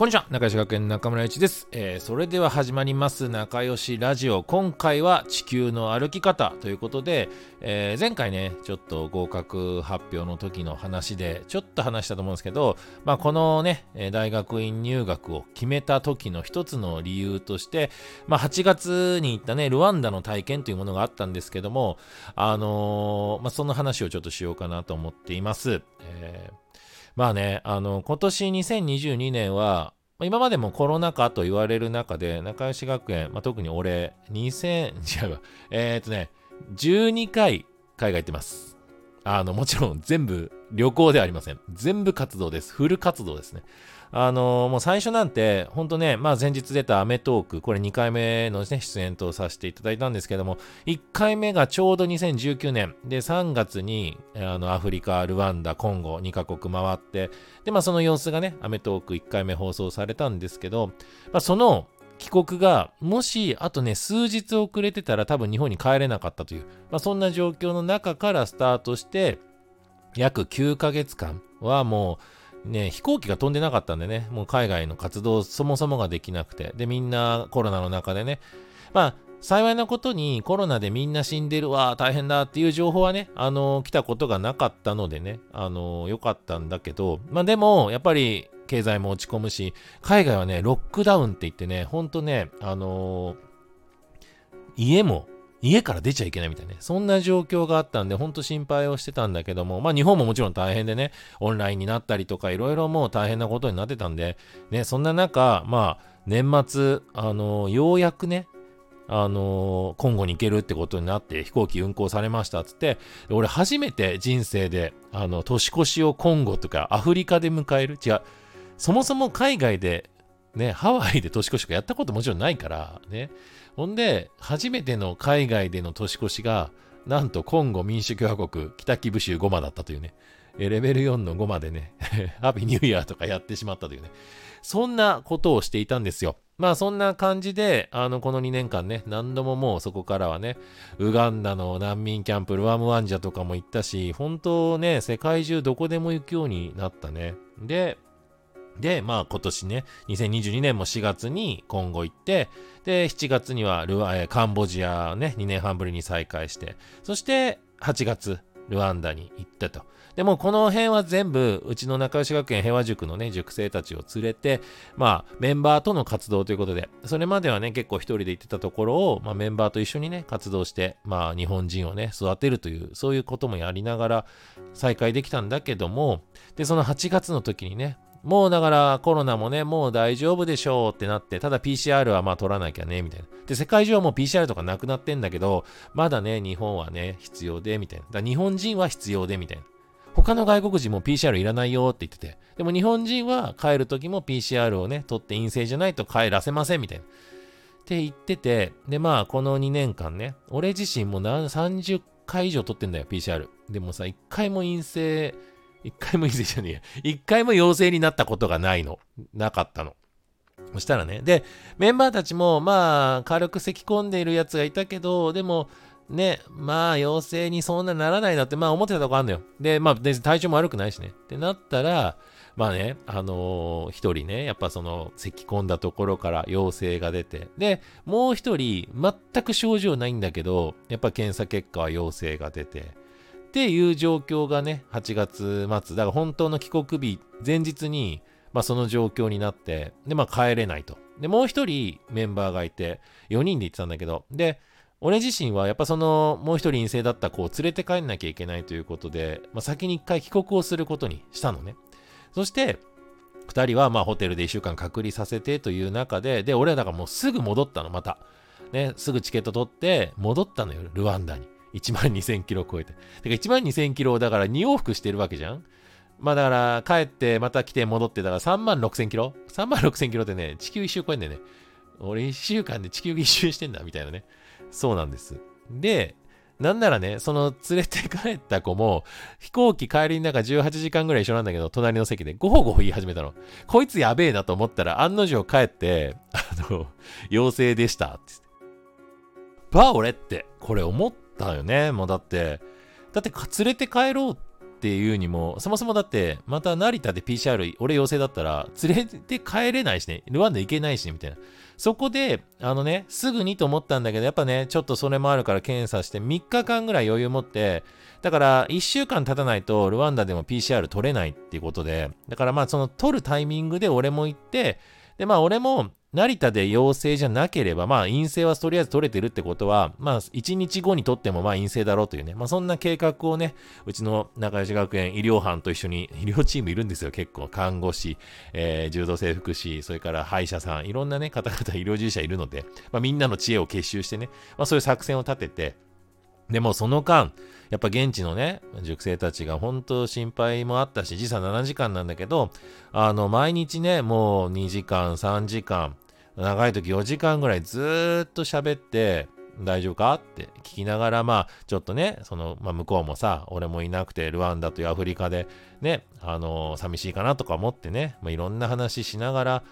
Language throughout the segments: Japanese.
こんにちは。仲良し学園中村一です、えー、それでは始まります。仲良しラジオ。今回は地球の歩き方ということで、えー、前回ねちょっと合格発表の時の話でちょっと話したと思うんですけど、まあ、このね大学院入学を決めた時の一つの理由として、まあ、8月に行ったねルワンダの体験というものがあったんですけどもあのー、まあ、その話をちょっとしようかなと思っています、えーまあね、あの、今年2022年は、今までもコロナ禍と言われる中で、仲良し学園、まあ、特に俺、2000、違うわえー、っとね、12回海外行ってます。あの、もちろん全部旅行ではありません。全部活動です。フル活動ですね。あの、もう最初なんて、ほんとね、まあ前日出たアメトーク、これ2回目の、ね、出演とさせていただいたんですけども、1回目がちょうど2019年、で、3月に、あの、アフリカ、ルワンダ、コンゴ2カ国回って、で、まあその様子がね、アメトーク1回目放送されたんですけど、まあその帰国が、もし、あとね、数日遅れてたら多分日本に帰れなかったという、まあそんな状況の中からスタートして、約9ヶ月間はもう、ね、飛行機が飛んでなかったんでね、もう海外の活動そもそもができなくて、で、みんなコロナの中でね、まあ、幸いなことにコロナでみんな死んでるわ、大変だっていう情報はね、あのー、来たことがなかったのでね、あのー、よかったんだけど、まあでも、やっぱり経済も落ち込むし、海外はね、ロックダウンって言ってね、ほんとね、あのー、家も家から出ちゃいけないみたいなね。そんな状況があったんで、ほんと心配をしてたんだけども、まあ日本ももちろん大変でね、オンラインになったりとか、いろいろもう大変なことになってたんで、ね、そんな中、まあ、年末、あのー、ようやくね、あのー、今後に行けるってことになって飛行機運航されましたっつって、俺初めて人生で、あの、年越しを今後とかアフリカで迎える違う。そもそも海外で、ね、ハワイで年越しとかやったこともちろんないから、ね。ほんで、初めての海外での年越しが、なんとコンゴ民主共和国北キブ州ゴマだったというね、レベル4の5までね、ハッピーニューイヤーとかやってしまったというね、そんなことをしていたんですよ。まあそんな感じで、あの、この2年間ね、何度ももうそこからはね、ウガンダの難民キャンプ、ルワムワンジャとかも行ったし、本当ね、世界中どこでも行くようになったね。で、で、まあ今年ね、2022年も4月に今後行って、で、7月にはルワ、えカンボジアをね、2年半ぶりに再開して、そして8月、ルワンダに行ったと。でもこの辺は全部、うちの仲良し学園平和塾のね、塾生たちを連れて、まあ、メンバーとの活動ということで、それまではね、結構一人で行ってたところを、まあ、メンバーと一緒にね、活動して、まあ、日本人をね、育てるという、そういうこともやりながら再開できたんだけども、で、その8月の時にね、もうだからコロナもね、もう大丈夫でしょうってなって、ただ PCR はまあ取らなきゃね、みたいな。で、世界中はもう PCR とかなくなってんだけど、まだね、日本はね、必要で、みたいな。だ日本人は必要で、みたいな。他の外国人も PCR いらないよって言ってて。でも日本人は帰る時も PCR をね、取って陰性じゃないと帰らせません、みたいな。って言ってて、で、まあ、この2年間ね、俺自身も30回以上取ってんだよ、PCR。でもさ、1回も陰性、一回も陰性じゃねえや。一回も陽性になったことがないの。なかったの。そしたらね。で、メンバーたちも、まあ、軽く咳き込んでいるやつがいたけど、でも、ね、まあ、陽性にそんなならないなって、まあ、思ってたとこあるのよ。で、まあ、体調も悪くないしね。ってなったら、まあね、あのー、一人ね、やっぱその、咳込んだところから陽性が出て、で、もう一人、全く症状ないんだけど、やっぱ検査結果は陽性が出て、っていう状況がね、8月末、だから本当の帰国日前日に、まあその状況になって、で、まあ帰れないと。で、もう一人メンバーがいて、4人で行ってたんだけど、で、俺自身はやっぱそのもう一人陰性だった子を連れて帰んなきゃいけないということで、まあ、先に一回帰国をすることにしたのね。そして、二人はまあホテルで一週間隔離させてという中で、で、俺はだからもうすぐ戻ったの、また。ね、すぐチケット取って戻ったのよ、ルワンダに。1万2000キロ超えて。てか1万2000キロだから2往復してるわけじゃん？まあだから帰ってまた来て戻ってだから3万6000キロ ?3 万6000キロってね、地球一周超えんだよね。俺1週間で地球一周してんだみたいなね。そうなんです。で、なんならね、その連れて帰った子も、飛行機帰りになんか18時間ぐらい一緒なんだけど、隣の席でゴホゴホ言い始めたの。こいつやべえなと思ったら、案の定帰って、あの、陽性でしたって。ば、俺って、これ思ったよね。もうだって、だって連れて帰ろうっていうにも、そもそもだって、また成田で PCR、俺陽性だったら、連れて帰れないしね、ルワンダ行けないしね、みたいな。そこで、あのね、すぐにと思ったんだけど、やっぱね、ちょっとそれもあるから検査して3日間ぐらい余裕持って、だから1週間経たないとルワンダでも PCR 取れないっていうことで、だからまあその取るタイミングで俺も行って、でまあ俺も成田で陽性じゃなければ、まあ陰性はとりあえず取れてるってことは、まあ1日後に取ってもまあ陰性だろうというね、まあそんな計画をね、うちの仲良し学園医療班と一緒に、医療チームいるんですよ、結構。看護師、えー、柔道整復師、それから歯医者さん、いろんなね、方々医療従事者いるので、まあみんなの知恵を結集してね、まあそういう作戦を立てて、でもその間、やっぱ現地のね、塾生たちが本当心配もあったし、時差7時間なんだけど、あの、毎日ね、もう2時間、3時間、長い時4時間ぐらいずっと喋って、大丈夫かって聞きながら、まあ、ちょっとね、その、まあ、向こうもさ、俺もいなくて、ルワンダというアフリカで、ね、あのー、寂しいかなとか思ってね、まあ、いろんな話しながら、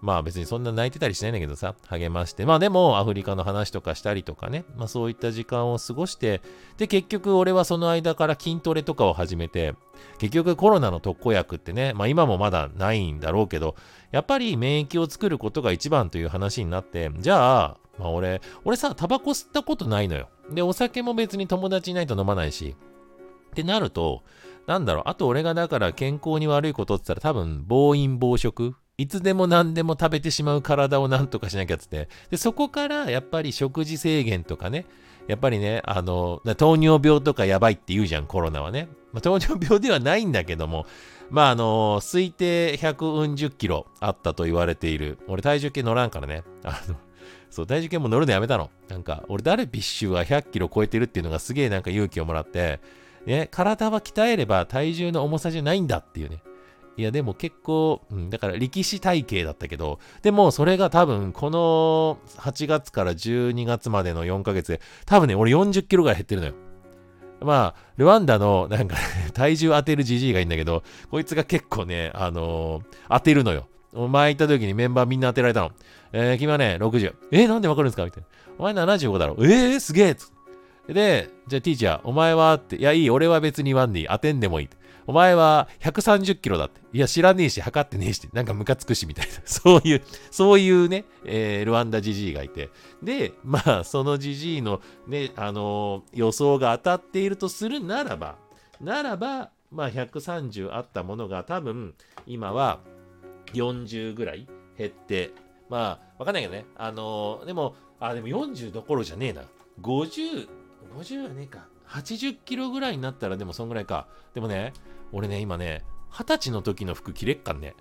まあ別にそんな泣いてたりしないんだけどさ、励まして。まあでもアフリカの話とかしたりとかね、まあそういった時間を過ごして、で結局俺はその間から筋トレとかを始めて、結局コロナの特効薬ってね、まあ今もまだないんだろうけど、やっぱり免疫を作ることが一番という話になって、じゃあ、まあ俺、俺さ、タバコ吸ったことないのよ。で、お酒も別に友達いないと飲まないし。ってなると、なんだろう、あと俺がだから健康に悪いことって言ったら多分暴飲暴食いつでも何でも食べてしまう体をなんとかしなきゃっつって。で、そこからやっぱり食事制限とかね、やっぱりね、あの、糖尿病とかやばいって言うじゃん、コロナはね。まあ、糖尿病ではないんだけども、まああの、推定140キロあったと言われている。俺体重計乗らんからね。あの、そう、体重計も乗るのやめたの。なんか、俺ダルビッシュは100キロ超えてるっていうのがすげえなんか勇気をもらって、ね、体は鍛えれば体重の重さじゃないんだっていうね。いや、でも結構、うん、だから力士体型だったけど、でもそれが多分この8月から12月までの4ヶ月で、多分ね、俺40キロぐらい減ってるのよ。まあ、ルワンダのなんか 体重当てるじじいがいいんだけど、こいつが結構ね、あのー、当てるのよ。お前行った時にメンバーみんな当てられたの。えー、君はね、60。えー、なんでわかるんですか？みたいな。お前75だろ。えー、すげえで、じゃあティーチャー、お前は？って、いや、いい、俺は別にワンディ、当てんでもいい。お前は130キロだって。いや、知らねえし、測ってねえし、なんかムカつくし、みたいな。そういう、そういうね、えー、ルワンダジジイがいて。で、まあ、そのジジイのね、あのー、予想が当たっているとするならば、ならば、まあ、130あったものが多分、今は40ぐらい減って、まあ、わかんないけどね。あのー、でも、あ、でも40どころじゃねえな。50、50はねえか。80キロぐらいになったらでもそんぐらいか。でもね、俺ね、今ね、20歳の時の服着れっかんね。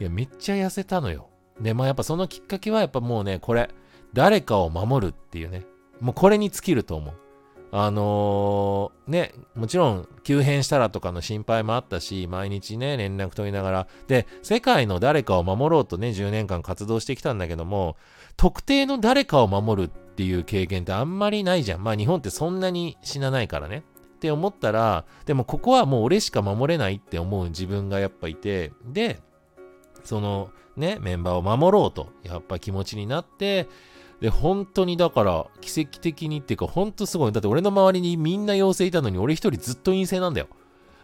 いや、めっちゃ痩せたのよ。で、まあやっぱそのきっかけはやっぱもうね、これ、誰かを守るっていうね。もうこれに尽きると思う。あのー、ね、もちろん急変したらとかの心配もあったし、毎日ね、連絡取りながら、で、世界の誰かを守ろうとね、10年間活動してきたんだけども、特定の誰かを守るっていう経験ってあんまりないじゃん。まあ日本ってそんなに死なないからね。って思ったら、でもここはもう俺しか守れないって思う自分がやっぱいて、で、そのね、メンバーを守ろうと、やっぱ気持ちになって、で、本当にだから、奇跡的にっていうか、本当すごい。だって俺の周りにみんな陽性いたのに、俺一人ずっと陰性なんだよ。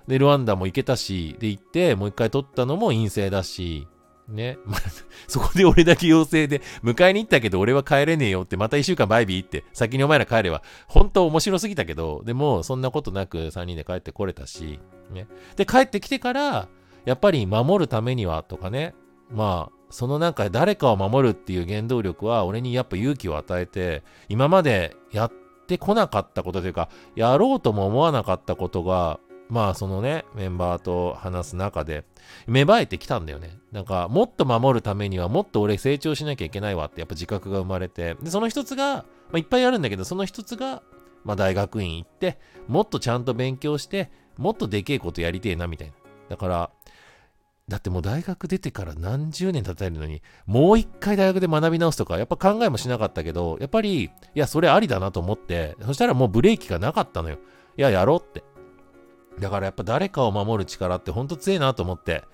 で、ルワンダも行けたし、で行って、もう一回取ったのも陰性だし、ね。ま、そこで俺だけ陽性で、迎えに行ったけど俺は帰れねえよって、また一週間バイビーって、先にお前ら帰れば、本当面白すぎたけど、でも、そんなことなく3人で帰ってこれたし、ね。で、帰ってきてから、やっぱり守るためにはとかね、まあ、その中で誰かを守るっていう原動力は俺にやっぱ勇気を与えて、今までやってこなかったことというか、やろうとも思わなかったことが、まあそのね、メンバーと話す中で、芽生えてきたんだよね。なんか、もっと守るためにはもっと俺成長しなきゃいけないわってやっぱ自覚が生まれて、で、その一つが、まあ、いっぱいあるんだけど、その一つが、まあ大学院行って、もっとちゃんと勉強して、もっとでけえことやりてえなみたいな。だから、だってもう大学出てから何十年経ってるのに、もう一回大学で学び直すとか、やっぱ考えもしなかったけど、やっぱり、いや、それありだなと思って、そしたらもうブレーキがなかったのよ。いや、やろうって。だからやっぱ誰かを守る力ってほんと強いなと思って、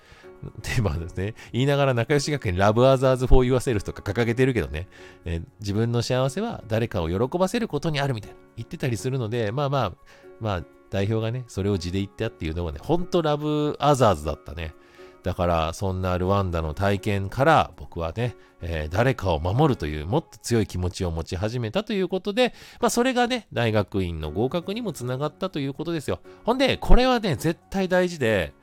テーマですね、言いながら仲良し学園ラブアザーズフォーユアセルフとか掲げてるけどね、え、自分の幸せは誰かを喜ばせることにあるみたいな言ってたりするので、まあまあ、まあ、代表がね、それを字で言ったっていうのはね、ほんとラブアザーズだったね。だから、そんなルワンダの体験から僕はね、えー、誰かを守るというもっと強い気持ちを持ち始めたということで、まあそれがね、大学院の合格にもつながったということですよ。ほんで、これはね、絶対大事で、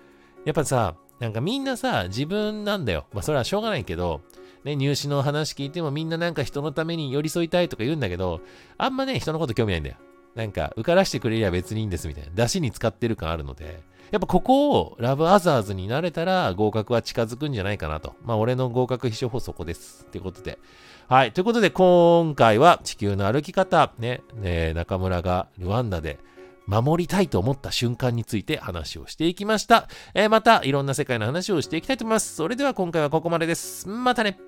やっぱさ、なんかみんなさ、自分なんだよ。まあそれはしょうがないけど、ね、入試の話聞いてもみんななんか人のために寄り添いたいとか言うんだけど、あんまね、人のこと興味ないんだよ。なんか、受からしてくれりゃ別にいいんですみたいな。出しに使ってる感あるので、やっぱここをラブアザーズになれたら合格は近づくんじゃないかなと。まあ俺の合格必勝法そこです。ということで。はい。ということで今回は地球の歩き方、ね、ね中村がルワンダで守りたいと思った瞬間について話をしていきました。えー、またいろんな世界の話をしていきたいと思います。それでは今回はここまでです。またね